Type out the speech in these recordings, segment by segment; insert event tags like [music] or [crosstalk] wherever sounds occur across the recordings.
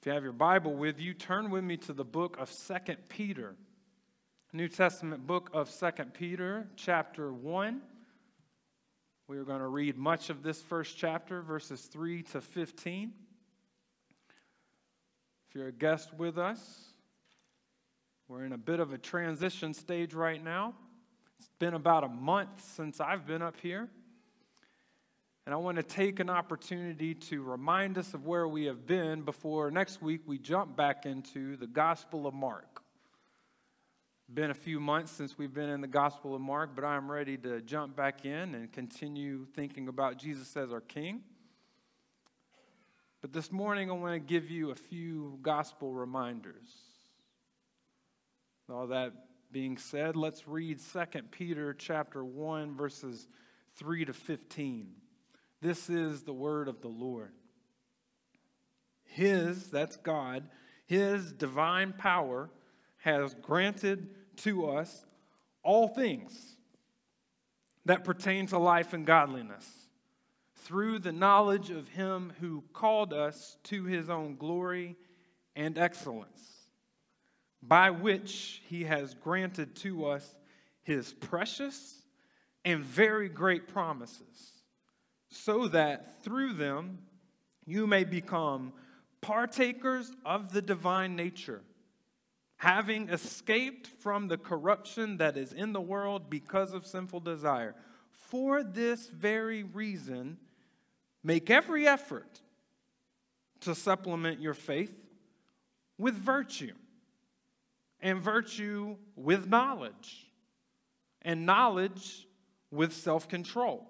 If you have your Bible with you, turn with me to the book of Second Peter. New Testament book of Second Peter, chapter 1. We are going to read much of this first chapter, verses 3 to 15. If you're a guest with us, we're in a bit of a transition stage right now. It's been about a month since I've been up here. And I want to take an opportunity to remind us of where we have been before next week we jump back into the Gospel of Mark. Been a few months since we've been in the Gospel of Mark, but I'm ready to jump back in and continue thinking about Jesus as our King. But this morning I want to give you a few gospel reminders. All that being said, let's read 2 Peter chapter 1 verses 3 to 15. This is the word of the Lord. His, that's God, His divine power has granted to us all things that pertain to life and godliness through the knowledge of Him who called us to His own glory and excellence, by which He has granted to us His precious and very great promises so that through them you may become partakers of the divine nature, having escaped from the corruption that is in the world because of sinful desire. For this very reason, make every effort to supplement your faith with virtue, and virtue with knowledge, and knowledge with self control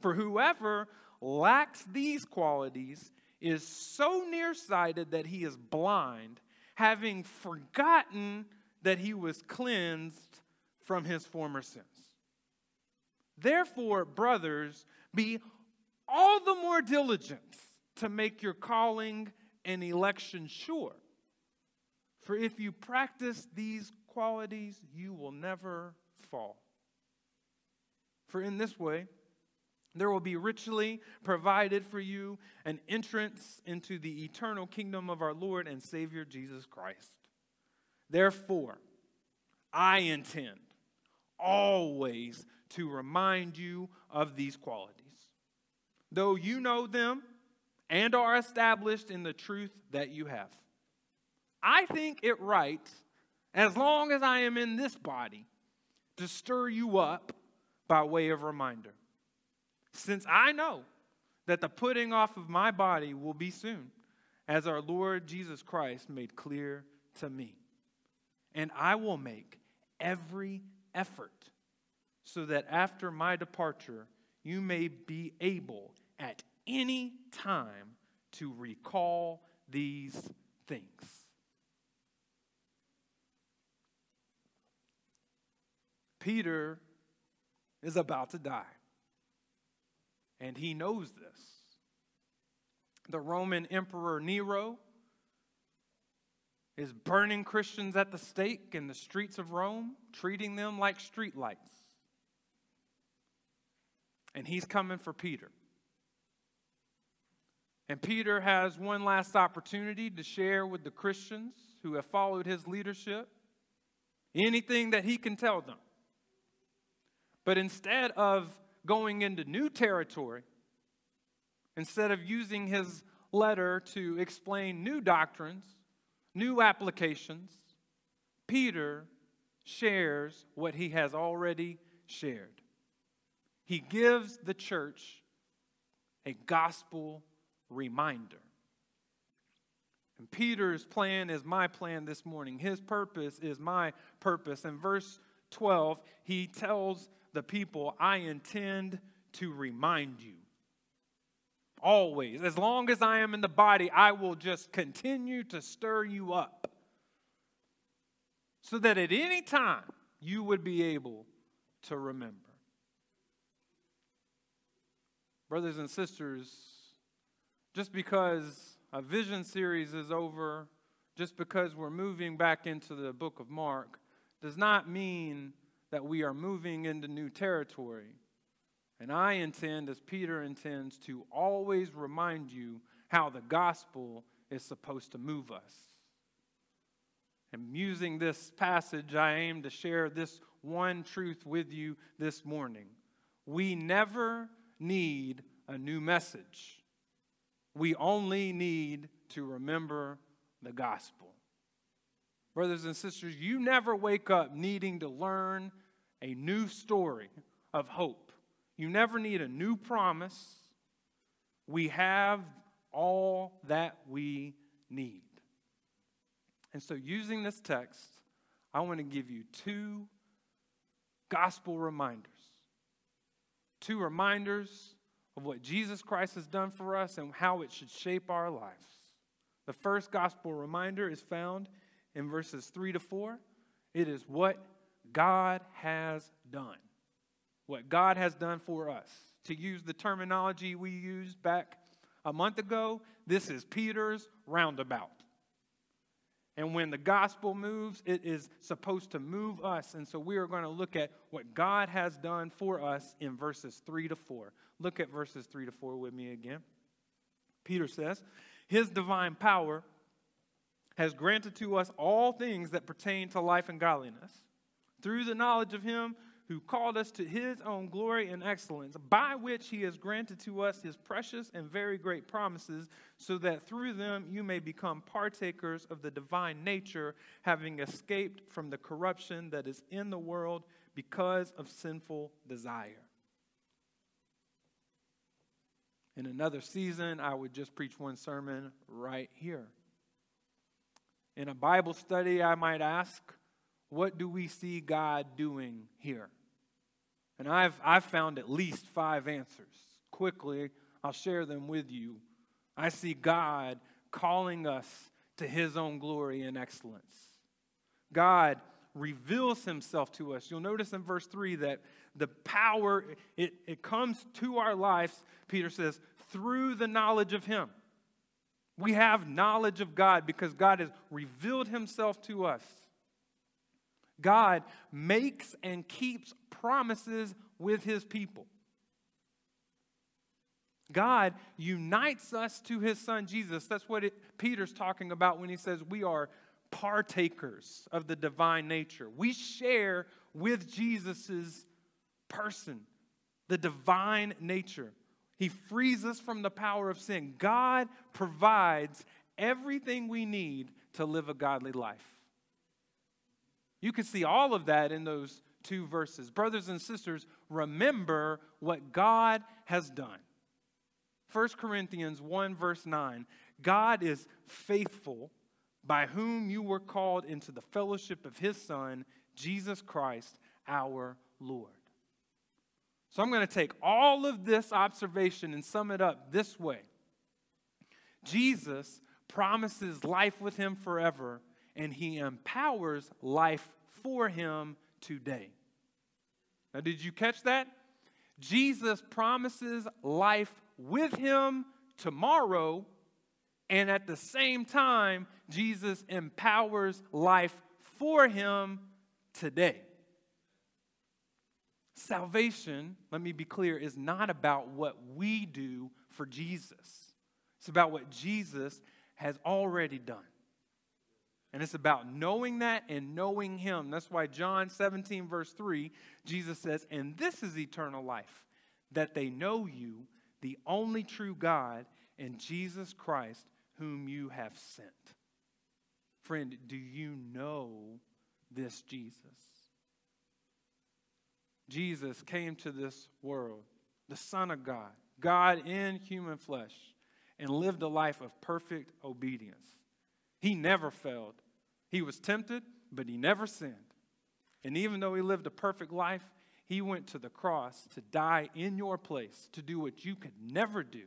For whoever lacks these qualities is so nearsighted that he is blind, having forgotten that he was cleansed from his former sins. Therefore, brothers, be all the more diligent to make your calling and election sure. For if you practice these qualities, you will never fall. For in this way, there will be richly provided for you an entrance into the eternal kingdom of our Lord and Savior Jesus Christ. Therefore, I intend always to remind you of these qualities, though you know them and are established in the truth that you have. I think it right, as long as I am in this body, to stir you up by way of reminder since I know that the putting off of my body will be soon, as our Lord Jesus Christ made clear to me. And I will make every effort so that after my departure, you may be able at any time to recall these things. Peter is about to die. And he knows this. The Roman Emperor Nero is burning Christians at the stake in the streets of Rome, treating them like streetlights. And he's coming for Peter. And Peter has one last opportunity to share with the Christians who have followed his leadership anything that he can tell them. But instead of going into new territory, instead of using his letter to explain new doctrines, new applications, Peter shares what he has already shared. He gives the church a gospel reminder. And Peter's plan is my plan this morning. His purpose is my purpose. In verse 12, he tells the people, I intend to remind you. always. As long as I am in the body, I will just continue to stir you up so that at any time you would be able to remember. Brothers and sisters, just because a vision series is over, just because we're moving back into the book of Mark, does not mean that we are moving into new territory. And I intend, as Peter intends, to always remind you how the gospel is supposed to move us. And using this passage, I aim to share this one truth with you this morning. We never need a new message, we only need to remember the gospel. Brothers and sisters, you never wake up needing to learn a new story of hope. You never need a new promise. We have all that we need. And so, using this text, I want to give you two gospel reminders. Two reminders of what Jesus Christ has done for us and how it should shape our lives. The first gospel reminder is found in verses 3 to 4. It is what God has done what God has done for us. To use the terminology we used back a month ago, this is Peter's roundabout. And when the gospel moves, it is supposed to move us. And so we are going to look at what God has done for us in verses 3 to 4. Look at verses 3 to 4 with me again. Peter says, His divine power has granted to us all things that pertain to life and godliness through the knowledge of Him who called us to his own glory and excellence, by which he has granted to us his precious and very great promises, so that through them you may become partakers of the divine nature, having escaped from the corruption that is in the world because of sinful desire. In another season, I would just preach one sermon right here. In a Bible study, I might ask, what do we see God doing here? And I've, I've found at least five answers. Quickly, I'll share them with you. I see God calling us to his own glory and excellence. God reveals himself to us. You'll notice in verse 3 that the power, it, it comes to our lives, Peter says, through the knowledge of him. We have knowledge of God because God has revealed himself to us. God makes and keeps promises with his people. God unites us to his son Jesus. That's what it, Peter's talking about when he says we are partakers of the divine nature. We share with Jesus' person, the divine nature. He frees us from the power of sin. God provides everything we need to live a godly life. You can see all of that in those two verses. Brothers and sisters, remember what God has done. 1 Corinthians 1, verse 9 God is faithful, by whom you were called into the fellowship of his Son, Jesus Christ, our Lord. So I'm going to take all of this observation and sum it up this way Jesus promises life with him forever, and he empowers life for him today. Now, did you catch that? Jesus promises life with him tomorrow, and at the same time, Jesus empowers life for him today. Salvation, let me be clear, is not about what we do for Jesus. It's about what Jesus has already done. And it's about knowing that and knowing Him. That's why John 17, verse 3, Jesus says, And this is eternal life, that they know you, the only true God, and Jesus Christ, whom you have sent. Friend, do you know this Jesus? Jesus came to this world, the Son of God, God in human flesh, and lived a life of perfect obedience. He never failed. He was tempted, but he never sinned. And even though he lived a perfect life, he went to the cross to die in your place, to do what you could never do.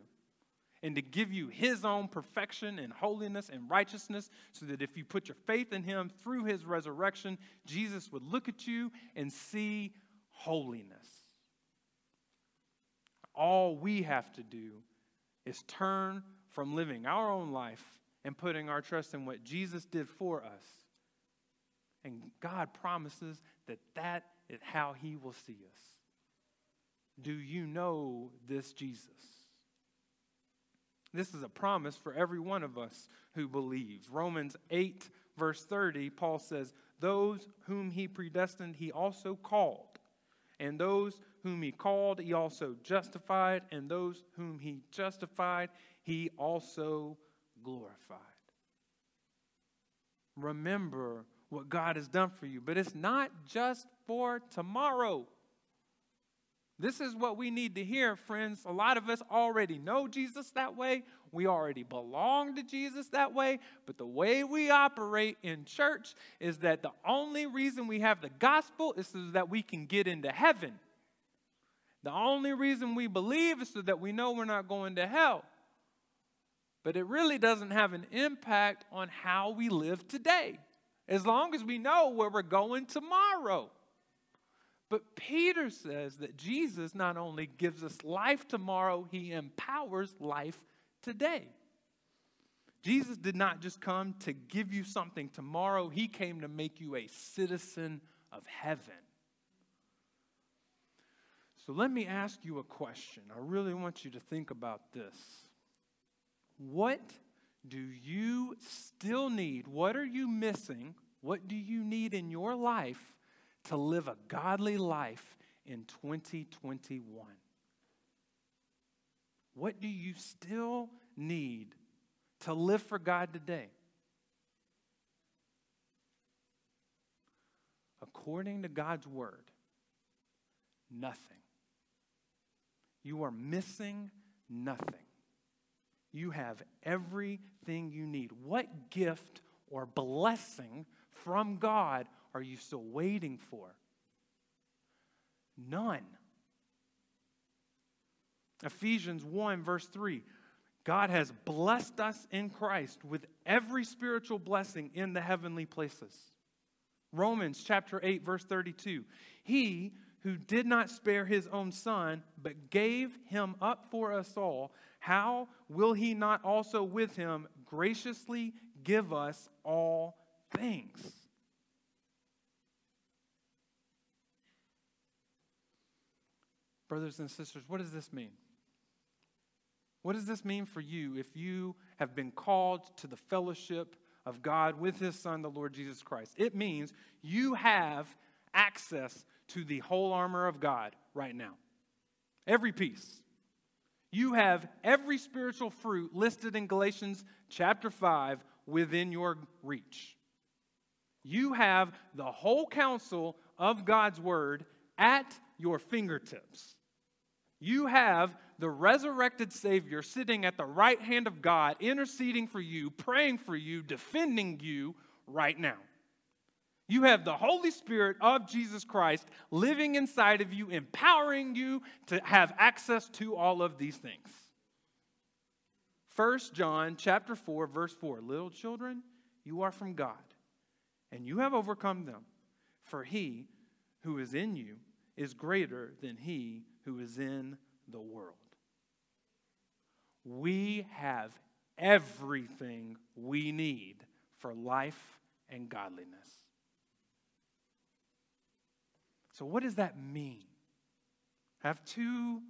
and to give you his own perfection and holiness and righteousness, so that if you put your faith in him through his resurrection, Jesus would look at you and see holiness. All we have to do is turn from living our own life and putting our trust in what Jesus did for us. And God promises that that is how he will see us. Do you know this Jesus? This is a promise for every one of us who believes. Romans 8, verse 30, Paul says, Those whom he predestined, he also called. And those whom he called, he also justified. And those whom he justified, he also glorified. Remember what God has done for you, but it's not just for tomorrow. This is what we need to hear, friends. A lot of us already know Jesus that way. We already belong to Jesus that way. But the way we operate in church is that the only reason we have the gospel is so that we can get into heaven. The only reason we believe is so that we know we're not going to hell. But it really doesn't have an impact on how we live today, as long as we know where we're going tomorrow. But Peter says that Jesus not only gives us life tomorrow, he empowers life today. Jesus did not just come to give you something tomorrow, he came to make you a citizen of heaven. So let me ask you a question. I really want you to think about this. What do you still need? What are you missing? What do you need in your life to live a godly life in 2021? What do you still need to live for God today? According to God's word, nothing. You are missing nothing. You have everything you need. What gift or blessing from God are you still waiting for? None. Ephesians 1, verse 3 God has blessed us in Christ with every spiritual blessing in the heavenly places. Romans chapter 8, verse 32 He who did not spare his own son, but gave him up for us all, how will he not also with him graciously give us all things? Brothers and sisters, what does this mean? What does this mean for you if you have been called to the fellowship of God with His Son, the Lord Jesus Christ? It means you have access to the whole armor of God right now. Every piece. You have every spiritual fruit listed in Galatians chapter 5 within your reach. You have the whole counsel of God's word at your fingertips. You have the resurrected Savior sitting at the right hand of God, interceding for you, praying for you, defending you right now. You have the Holy Spirit of Jesus Christ living inside of you, empowering you to have access to all of these things. 1 John chapter 4 verse 4 Little children, you are from God, and you have overcome them, for he who is in you is greater than he who is in the world. We have everything we need for life and godliness. So, what does that mean? I have two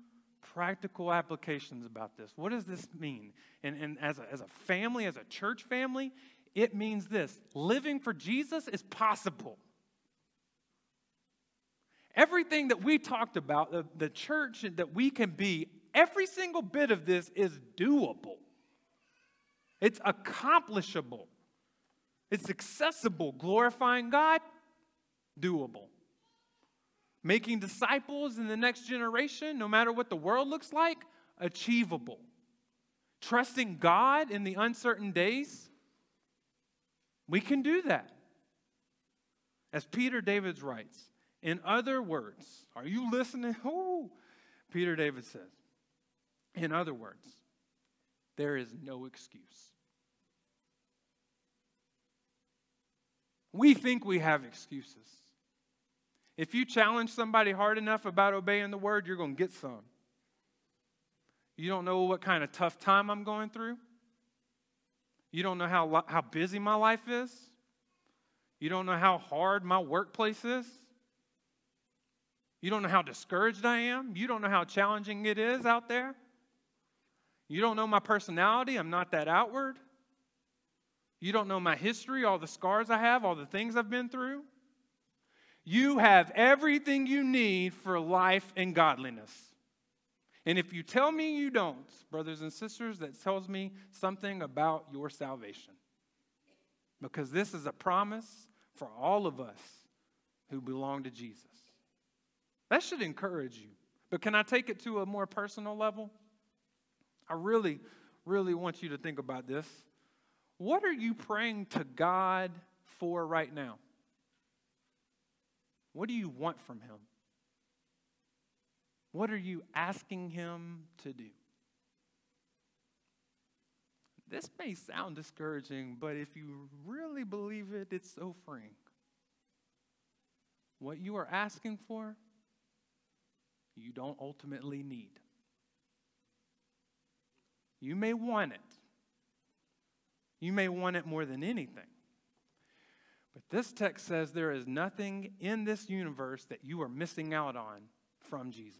practical applications about this. What does this mean? And, and as, a, as a family, as a church family, it means this living for Jesus is possible. Everything that we talked about, the, the church that we can be, every single bit of this is doable. It's accomplishable. It's accessible. Glorifying God, doable. Making disciples in the next generation, no matter what the world looks like, achievable. Trusting God in the uncertain days, we can do that. As Peter Davids writes, in other words, are you listening? [laughs] Oh, Peter Davids says, in other words, there is no excuse. We think we have excuses. If you challenge somebody hard enough about obeying the word, you're going to get some. You don't know what kind of tough time I'm going through. You don't know how, how busy my life is. You don't know how hard my workplace is. You don't know how discouraged I am. You don't know how challenging it is out there. You don't know my personality. I'm not that outward. You don't know my history, all the scars I have, all the things I've been through. You have everything you need for life and godliness. And if you tell me you don't, brothers and sisters, that tells me something about your salvation. Because this is a promise for all of us who belong to Jesus. That should encourage you. But can I take it to a more personal level? I really, really want you to think about this. What are you praying to God for right now? What do you want from Him? What are you asking Him to do? This may sound discouraging, but if you really believe it, it's so freeing. What you are asking for, you don't ultimately need. You may want it. You may want it more than anything. But this text says there is nothing in this universe that you are missing out on from Jesus.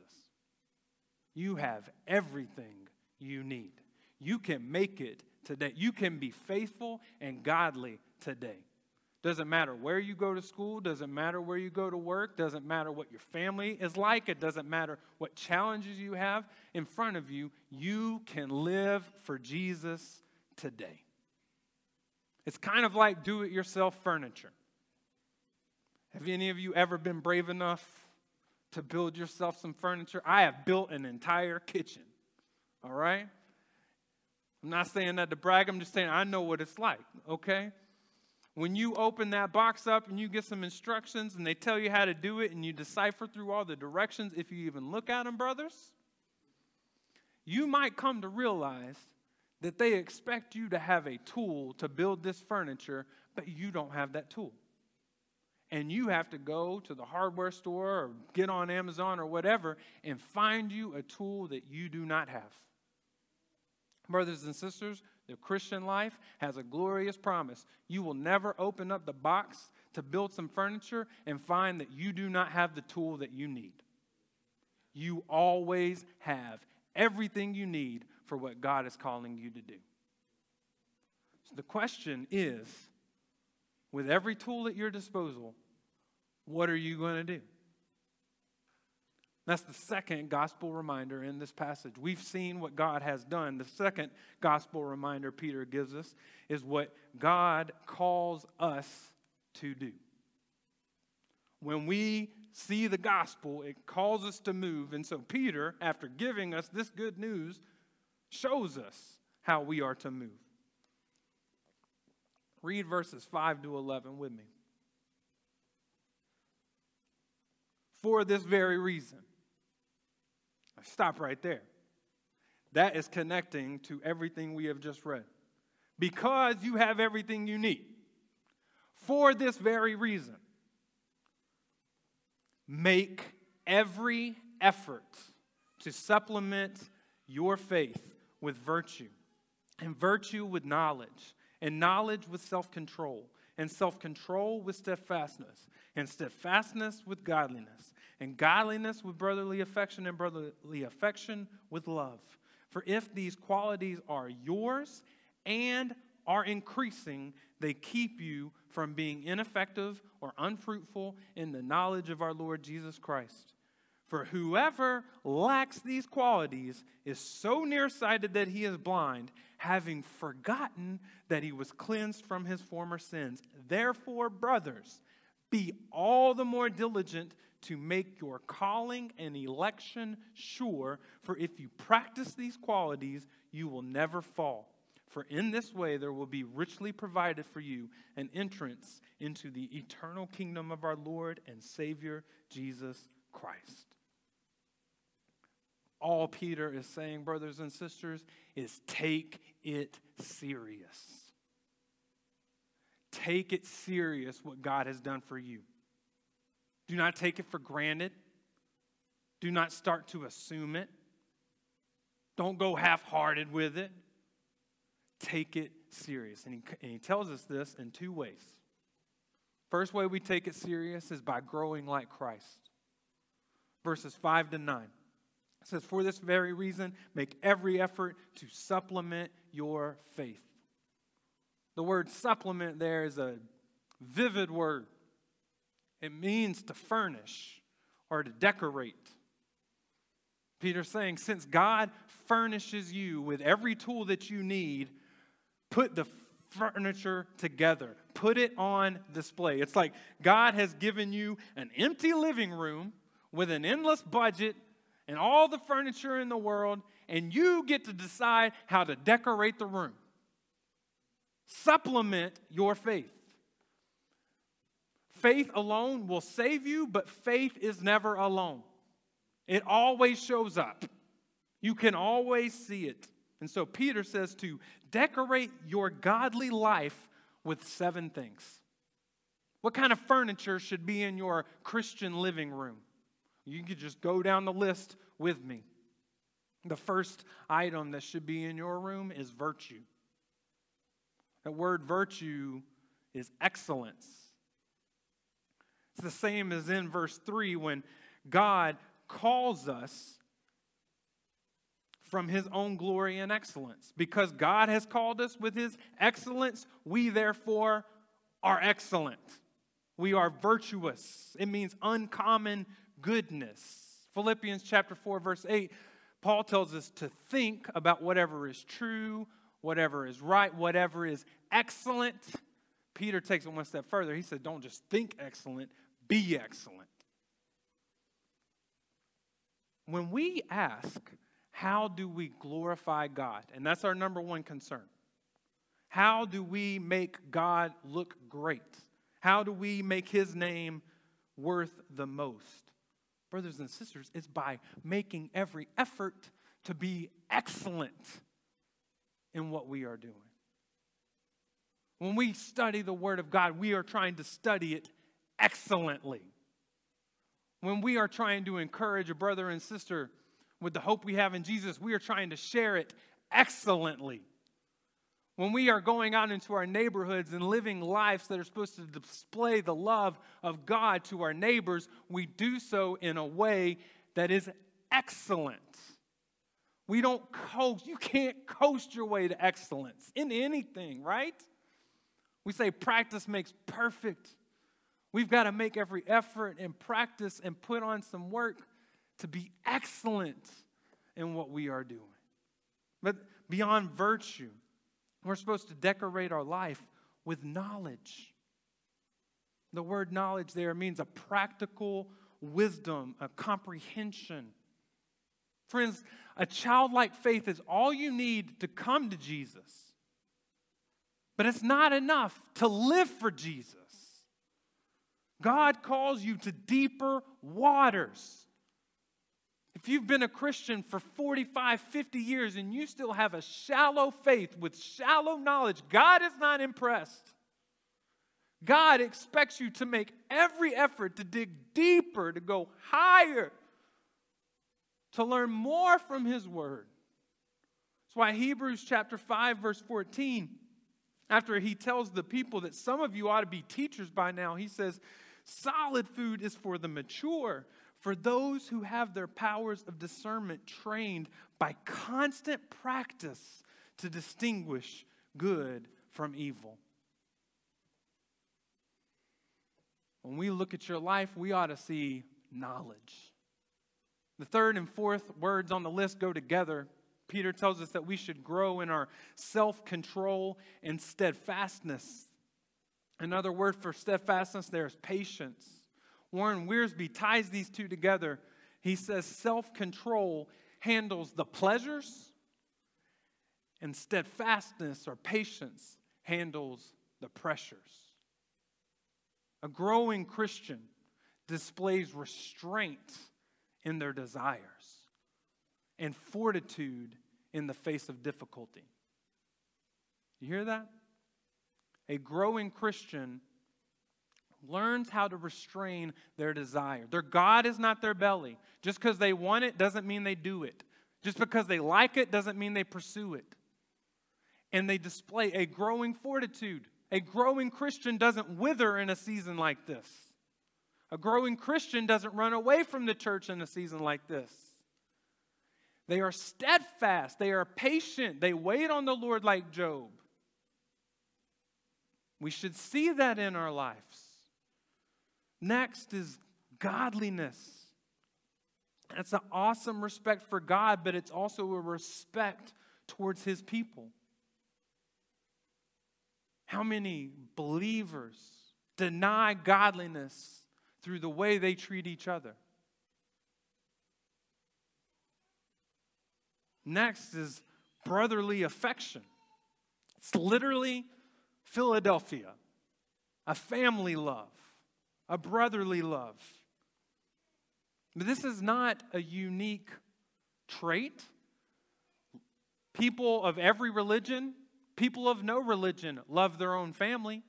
You have everything you need. You can make it today. You can be faithful and godly today. Doesn't matter where you go to school, doesn't matter where you go to work, doesn't matter what your family is like, it doesn't matter what challenges you have in front of you. You can live for Jesus today. It's kind of like do it yourself furniture. Have any of you ever been brave enough to build yourself some furniture? I have built an entire kitchen. All right? I'm not saying that to brag, I'm just saying I know what it's like, okay? When you open that box up and you get some instructions and they tell you how to do it and you decipher through all the directions, if you even look at them, brothers, you might come to realize that they expect you to have a tool to build this furniture, but you don't have that tool. And you have to go to the hardware store or get on Amazon or whatever and find you a tool that you do not have. Brothers and sisters, the Christian life has a glorious promise. You will never open up the box to build some furniture and find that you do not have the tool that you need. You always have everything you need for what God is calling you to do. So the question is with every tool at your disposal, what are you going to do? That's the second gospel reminder in this passage. We've seen what God has done. The second gospel reminder Peter gives us is what God calls us to do. When we see the gospel, it calls us to move. And so, Peter, after giving us this good news, shows us how we are to move. Read verses 5 to 11 with me. For this very reason. Stop right there. That is connecting to everything we have just read. Because you have everything you need. For this very reason. Make every effort to supplement your faith with virtue, and virtue with knowledge, and knowledge with self control, and self control with steadfastness, and steadfastness with godliness, and godliness with brotherly affection, and brotherly affection with love. For if these qualities are yours and are increasing, they keep you from being ineffective or unfruitful in the knowledge of our Lord Jesus Christ. For whoever lacks these qualities is so nearsighted that he is blind, having forgotten that he was cleansed from his former sins. Therefore, brothers, be all the more diligent to make your calling and election sure, for if you practice these qualities, you will never fall. For in this way there will be richly provided for you an entrance into the eternal kingdom of our Lord and Savior Jesus Christ all Peter is saying, brothers and sisters, is take it serious. Take it serious what God has done for you. Do not take it for granted. Do not start to assume it. Don't go half hearted with it. Take it serious. And he, and he tells us this in two ways. First way we take it serious is by growing like Christ. Verses 5 to 9. It says, For this very reason, make every effort to supplement your faith. The word supplement there is a vivid word. It means to furnish or to decorate. Peter's saying, since God furnishes you with every tool that you need, put the furniture together, put it on display. It's like God has given you an empty living room with an endless budget and all the furniture in the world, and you get to decide how to decorate the room. Supplement your faith. Faith alone will save you, but faith is never alone. It always shows up. You can always see it. And so Peter says to decorate your godly life with seven things. What kind of furniture should be in your Christian living room? You could just go down the list with me. The first item that should be in your room is virtue. That word virtue is excellence. It's the same as in verse 3 when God calls us from his own glory and excellence. Because God has called us with his excellence, we therefore are excellent. We are virtuous. It means uncommon goodness. Philippians chapter 4 verse 8 Paul tells us to think about whatever is true, whatever is right, whatever is excellent. Peter takes it one step further. He said, Don't just think excellent, be excellent. When we ask, How do we glorify God? And that's our number one concern. How do we make God look great? How do we make his name worth the most? Brothers and sisters, it's by making every effort to be excellent in what we are doing. When we study the Word of God, we are trying to study it excellently. When we are trying to encourage a brother and sister with the hope we have in Jesus, we are trying to share it excellently. When we are going out into our neighborhoods and living lives that are supposed to display the love of God to our neighbors, we do so in a way that is excellent. We don't coast. You can't coast your way to excellence in anything, right? We say practice makes perfect. We've got to make every effort and practice and put on some work to be excellent in what we are doing. But beyond virtue, we're supposed to decorate our life with knowledge. The word knowledge there means a practical wisdom, a comprehension. Friends, a childlike faith is all you need to come to Jesus. But it's not enough to live for Jesus. God calls you to deeper waters. If you've been a Christian for 45, 50 years and you still have a shallow faith with shallow knowledge, God is not impressed. God expects you to make every effort to dig deeper, to go higher, to learn more from His Word. That's why Hebrews chapter 5, verse 14, after he tells the people that some of you ought to be teachers by now, he says, Solid food is for the mature, for those who have their powers of discernment trained by constant practice to distinguish good from evil. When we look at your life, we ought to see knowledge. The third and fourth words on the list go together. Peter tells us that we should grow in our self control and steadfastness. Another word for steadfastness there is patience. Warren Wiersbe ties these two together. He says self control handles the pleasures, and steadfastness or patience handles the pressures. A growing Christian displays restraint in their desires. and fortitude in the face of difficulty. You hear that? A growing Christian learns how to restrain their desire. Their God is not their belly. Just because they want it doesn't mean they do it. Just because they like it doesn't mean they pursue it. And they display a growing fortitude. A growing Christian doesn't wither in a season like this. A growing Christian doesn't run away from the church in a season like this. They are steadfast, they are patient, they wait on the Lord like Job. We should see that in our lives. Next is godliness. That's an awesome respect for God, but it's also a respect towards his people. How many believers deny godliness through the way they treat each other? Next is brotherly affection. It's literally Philadelphia, a family love, a brotherly love. But this is not a unique trait. People of every religion, people of no religion, love their own family.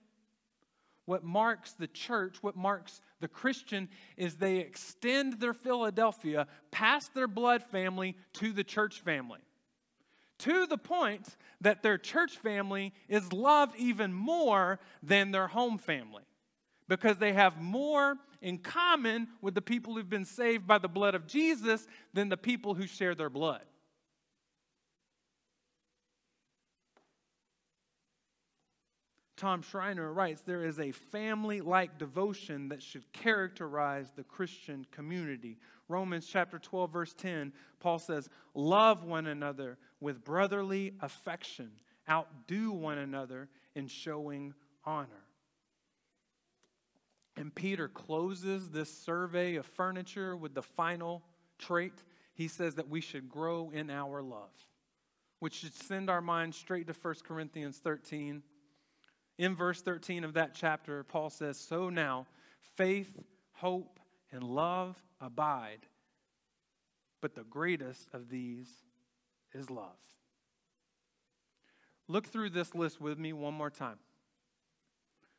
What marks the church, what marks the Christian, is they extend their Philadelphia past their blood family to the church family to the point that their church family is loved even more than their home family because they have more in common with the people who've been saved by the blood of Jesus than the people who share their blood. Tom Schreiner writes there is a family like devotion that should characterize the Christian community. Romans chapter 12, verse 10, Paul says, Love one another with brotherly affection, outdo one another in showing honor. And Peter closes this survey of furniture with the final trait. He says that we should grow in our love, which should send our minds straight to 1 Corinthians 13 in verse 13 of that chapter, Paul says, So now faith, hope, and love abide, but the greatest of these is love. Look through this list with me one more time.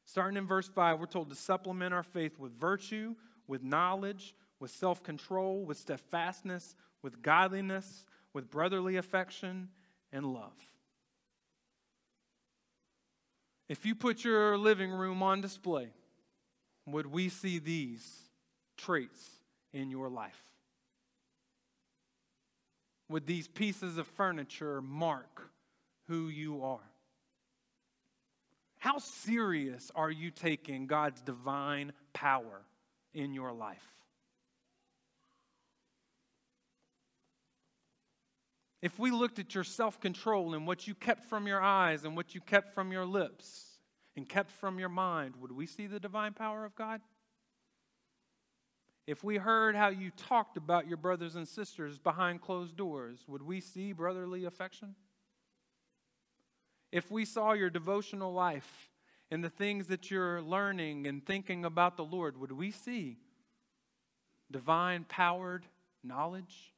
Starting in verse 5, we're told to supplement our faith with virtue, with knowledge, with self control, with steadfastness, with godliness, with brotherly affection, and love. If you put your living room on display, would we see these traits in your life? Would these pieces of furniture mark who you are? How serious are you taking God's divine power in your life? If we looked at your self control and what you kept from your eyes and what you kept from your lips and kept from your mind, would we see the divine power of God? If we heard how you talked about your brothers and sisters behind closed doors, would we see brotherly affection? If we saw your devotional life and the things that you're learning and thinking about the Lord, would we see divine powered knowledge?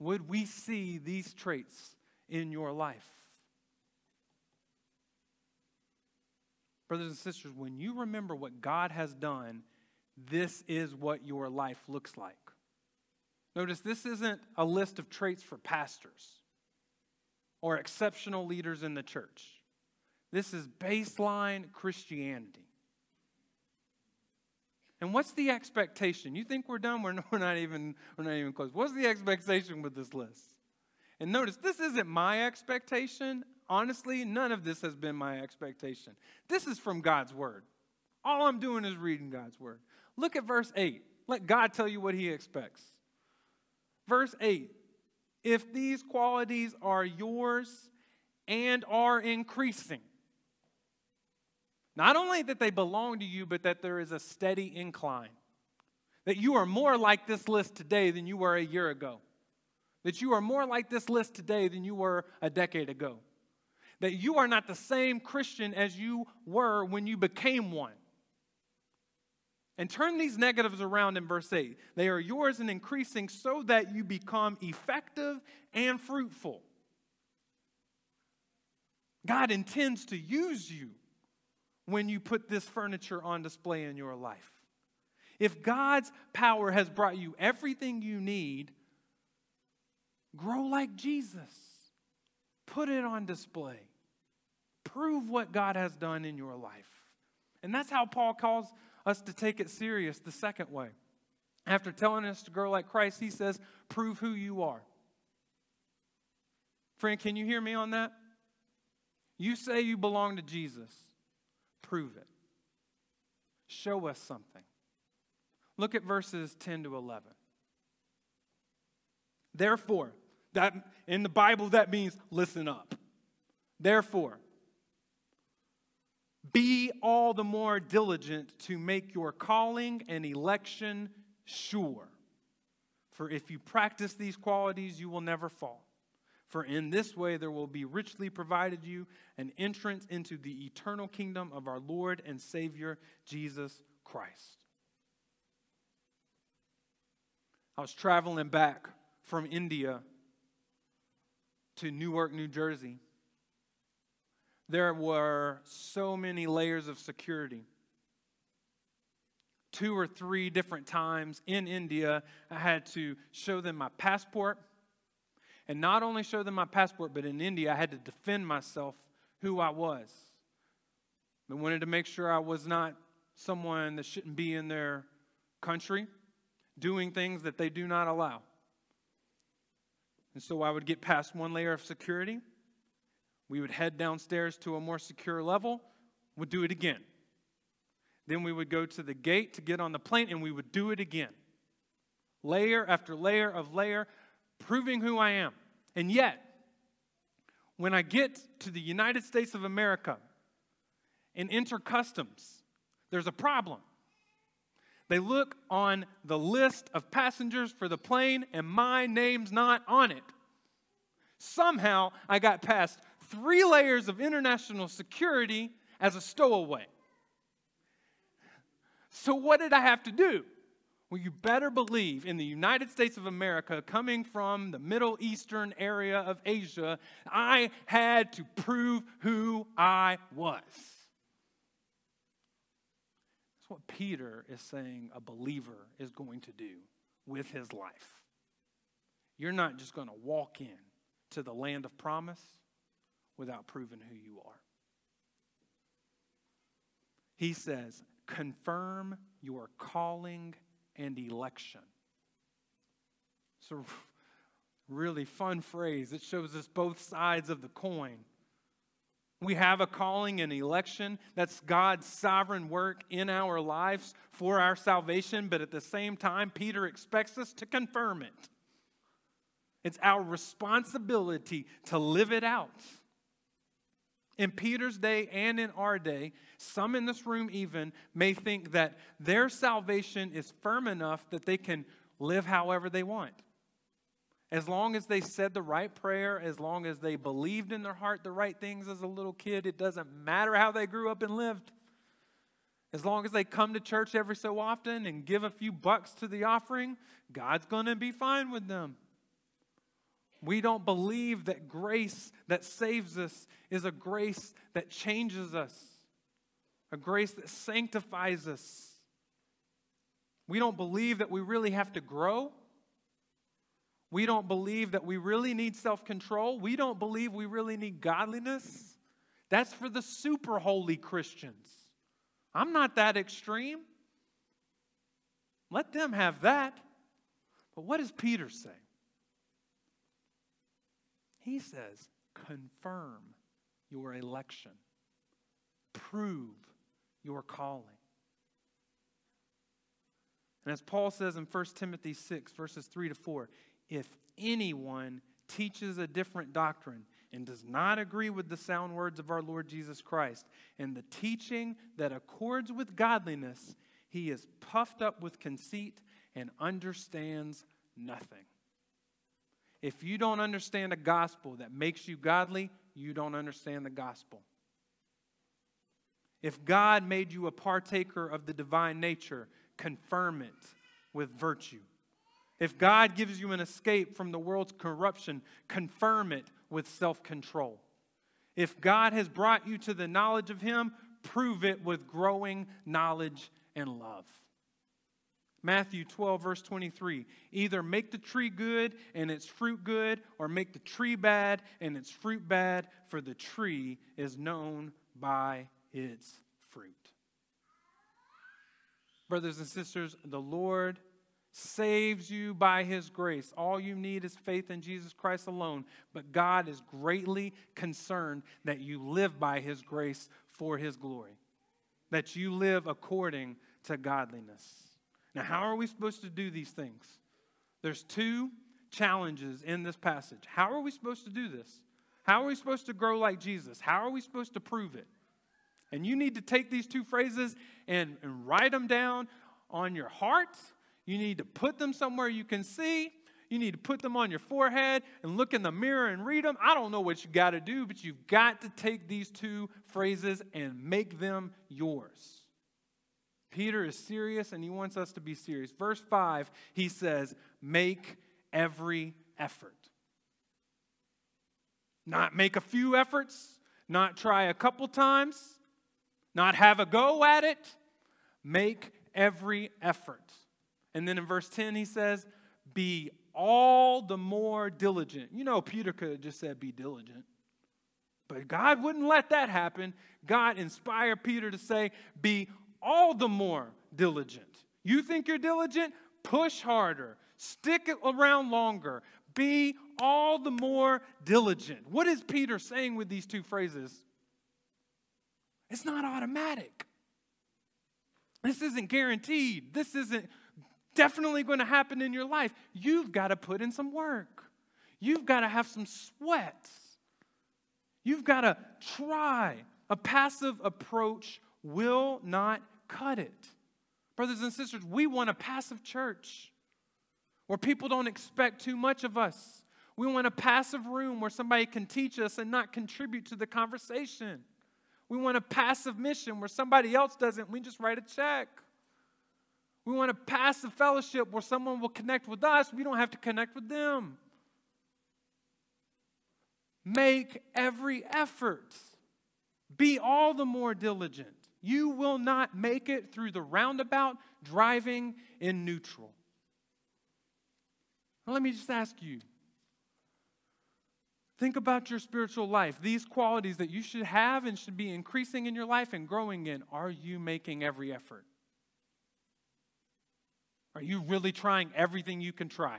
Would we see these traits in your life? Brothers and sisters, when you remember what God has done, this is what your life looks like. Notice this isn't a list of traits for pastors or exceptional leaders in the church. This is baseline Christianity. And what's the expectation? You think we're done? [laughs] We're, not even, we're not even close. What's the expectation with this list? And notice, this isn't my expectation. Honestly, none of this has been my expectation. This is from God's Word. All I'm doing is reading God's Word. Look at verse 8. Let God tell you what He expects. Verse 8 If these qualities are yours and are increasing, not only that they belong to you, but that there is a steady incline. That you are more like this list today than you were a year ago. That you are more like this list today than you were a decade ago. That you are not the same Christian as you were when you became one. And turn these negatives around in verse 8. They are yours and increasing so that you become effective and fruitful. God intends to use you when you put this furniture on display in your life. If God's power has brought you everything you need, grow like Jesus. Put it on display. Prove what God has done in your life. And that's how Paul calls us to take it serious the second way. After telling us to grow like Christ, he says, prove who you are. Friend, can you hear me on that? You say you belong to Jesus. Prove it. Show us something. Look at verses 10 to 11. Therefore, that in the Bible that means listen up. Therefore, be all the more diligent to make your calling and election sure. For if you practice these qualities, you will never fall. For in this way there will be richly provided you an entrance into the eternal kingdom of our Lord and Savior Jesus Christ. I was traveling back from India to Newark, New Jersey. There were so many layers of security. Two or three different times in India, I had to show them my passport and not only show them my passport, but in India, I had to defend myself who I was. I wanted to make sure I was not someone that shouldn't be in their country doing things that they do not allow. And so I would get past one layer of security. We would head downstairs to a more secure level, would do it again. Then we would go to the gate to get on the plane, and we would do it again. Layer after layer of layer proving who I am. And yet, when I get to the United States of America and enter customs, there's a problem. They look on the list of passengers for the plane, and my name's not on it. Somehow, I got past three layers of international security as a stowaway. So, what did I have to do? Well, you better believe in the United States of America, coming from the Middle Eastern area of Asia, I had to prove who I was. That's what Peter is saying a believer is going to do with his life. You're not just going to walk in to the land of promise without proving who you are. He says, confirm your calling and election. It's a really fun phrase. It shows us both sides of the coin. We have a calling and election. That's God's sovereign work in our lives for our salvation, but at the same time, Peter expects us to confirm it. It's our responsibility to live it out. In Peter's day and in our day, some in this room even may think that their salvation is firm enough that they can live however they want. As long as they said the right prayer, as long as they believed in their heart the right things as a little kid, it doesn't matter how they grew up and lived. As long as they come to church every so often and give a few bucks to the offering, God's going to be fine with them. We don't believe that grace that saves us is a grace that changes us, a grace that sanctifies us. We don't believe that we really have to grow. We don't believe that we really need self control. We don't believe we really need godliness. That's for the super holy Christians. I'm not that extreme. Let them have that. But what does Peter say? He says, confirm your election, prove your calling. And as Paul says in 1 Timothy 6, verses 3 to 4, if anyone teaches a different doctrine and does not agree with the sound words of our Lord Jesus Christ and the teaching that accords with godliness, he is puffed up with conceit and understands nothing. If you don't understand a gospel that makes you godly, you don't understand the gospel. If God made you a partaker of the divine nature, confirm it with virtue. If God gives you an escape from the world's corruption, confirm it with self control. If God has brought you to the knowledge of Him, prove it with growing knowledge and love. Matthew 12, verse 23. Either make the tree good and its fruit good, or make the tree bad and its fruit bad, for the tree is known by its fruit. Brothers and sisters, the Lord saves you by his grace. All you need is faith in Jesus Christ alone. But God is greatly concerned that you live by his grace for his glory, that you live according to godliness. Now, how are we supposed to do these things? There's two challenges in this passage. How are we supposed to do this? How are we supposed to grow like Jesus? How are we supposed to prove it? And you need to take these two phrases and, and write them down on your heart. You need to put them somewhere you can see. You need to put them on your forehead and look in the mirror and read them. I don't know what you got to do, but you've got to take these two phrases and make them yours. Peter is serious and he wants us to be serious. Verse 5, he says, Make every effort. Not make a few efforts, not try a couple times, not have a go at it. Make every effort. And then in verse 10, he says, Be all the more diligent. You know, Peter could have just said, Be diligent. But God wouldn't let that happen. God inspired Peter to say, Be all the more diligent. You think you're diligent? Push harder, stick around longer, be all the more diligent. What is Peter saying with these two phrases? It's not automatic. This isn't guaranteed. This isn't definitely going to happen in your life. You've got to put in some work. You've got to have some sweats. You've got to try. A passive approach will not cut it. Brothers and sisters, we want a passive church where people don't expect too much of us. We want a passive room where somebody can teach us and not contribute to the conversation. We want a passive mission where somebody else doesn't, we just write a check. We want a passive fellowship where someone will connect with us, we don't have to connect with them. Make every effort, be all the more diligent. You will not make it through the roundabout driving in neutral. Now, let me just ask you think about your spiritual life. These qualities that you should have and should be increasing in your life and growing in, are you making every effort? Are you really trying everything you can try?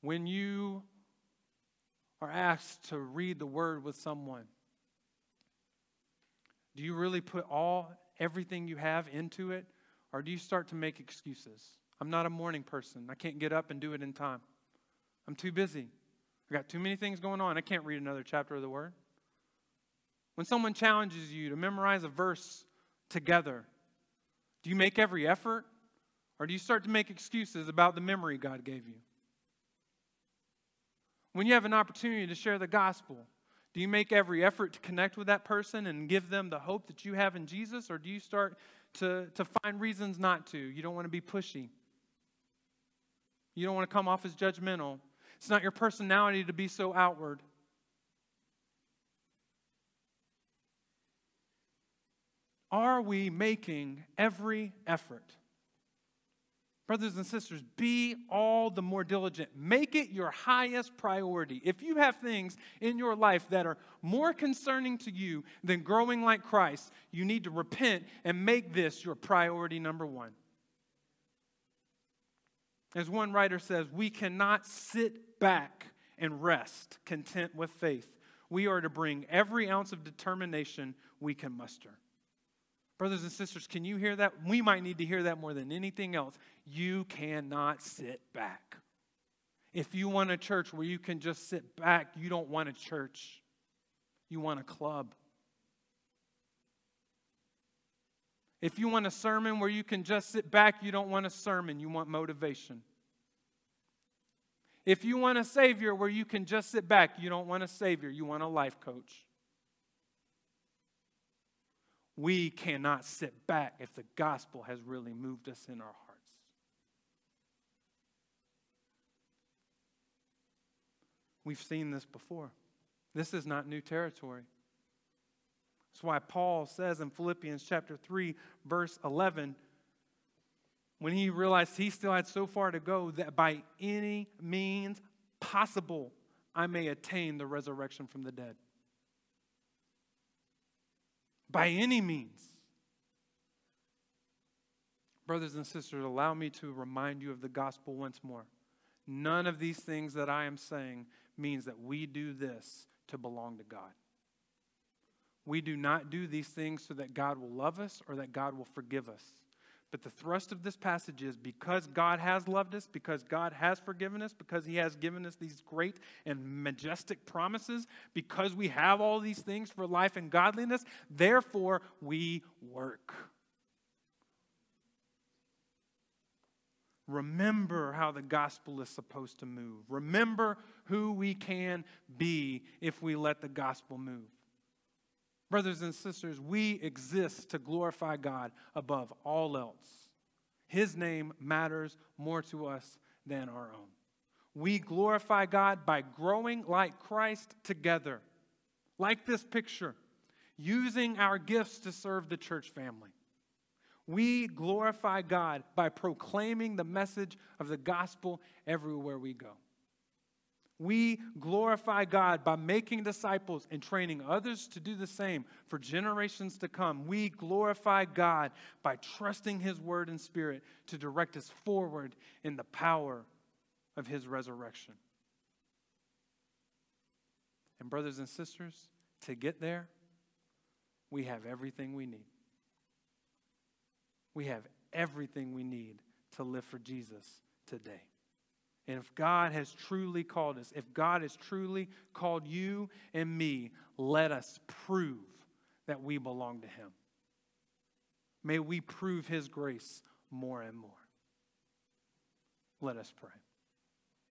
When you are asked to read the word with someone, do you really put all everything you have into it or do you start to make excuses? I'm not a morning person. I can't get up and do it in time. I'm too busy. I got too many things going on. I can't read another chapter of the word. When someone challenges you to memorize a verse together, do you make every effort or do you start to make excuses about the memory God gave you? When you have an opportunity to share the gospel, do you make every effort to connect with that person and give them the hope that you have in Jesus, or do you start to, to find reasons not to? You don't want to be pushy. You don't want to come off as judgmental. It's not your personality to be so outward. Are we making every effort? Brothers and sisters, be all the more diligent. Make it your highest priority. If you have things in your life that are more concerning to you than growing like Christ, you need to repent and make this your priority number one. As one writer says, we cannot sit back and rest content with faith. We are to bring every ounce of determination we can muster. Brothers and sisters, can you hear that? We might need to hear that more than anything else. You cannot sit back. If you want a church where you can just sit back, you don't want a church. You want a club. If you want a sermon where you can just sit back, you don't want a sermon, you want motivation. If you want a Savior where you can just sit back, you don't want a Savior, you want a life coach. We cannot sit back if the gospel has really moved us in our hearts. We've seen this before. This is not new territory. That's why Paul says in Philippians chapter 3, verse 11, when he realized he still had so far to go, that by any means possible I may attain the resurrection from the dead. By any means. Brothers and sisters, allow me to remind you of the gospel once more. None of these things that I am saying means that we do this to belong to God. We do not do these things so that God will love us or that God will forgive us. But the thrust of this passage is because God has loved us, because God has forgiven us, because He has given us these great and majestic promises, because we have all these things for life and godliness, therefore we work. Remember how the gospel is supposed to move. Remember who we can be if we let the gospel move. Brothers and sisters, we exist to glorify God above all else. His name matters more to us than our own. We glorify God by growing like Christ together, like this picture, using our gifts to serve the church family. We glorify God by proclaiming the message of the gospel everywhere we go. We glorify God by making disciples and training others to do the same for generations to come. We glorify God by trusting His word and spirit to direct us forward in the power of His resurrection. And, brothers and sisters, to get there, we have everything we need. We have everything we need to live for Jesus today. And if God has truly called us, if God has truly called you and me, let us prove that we belong to Him. May we prove His grace more and more. Let us pray.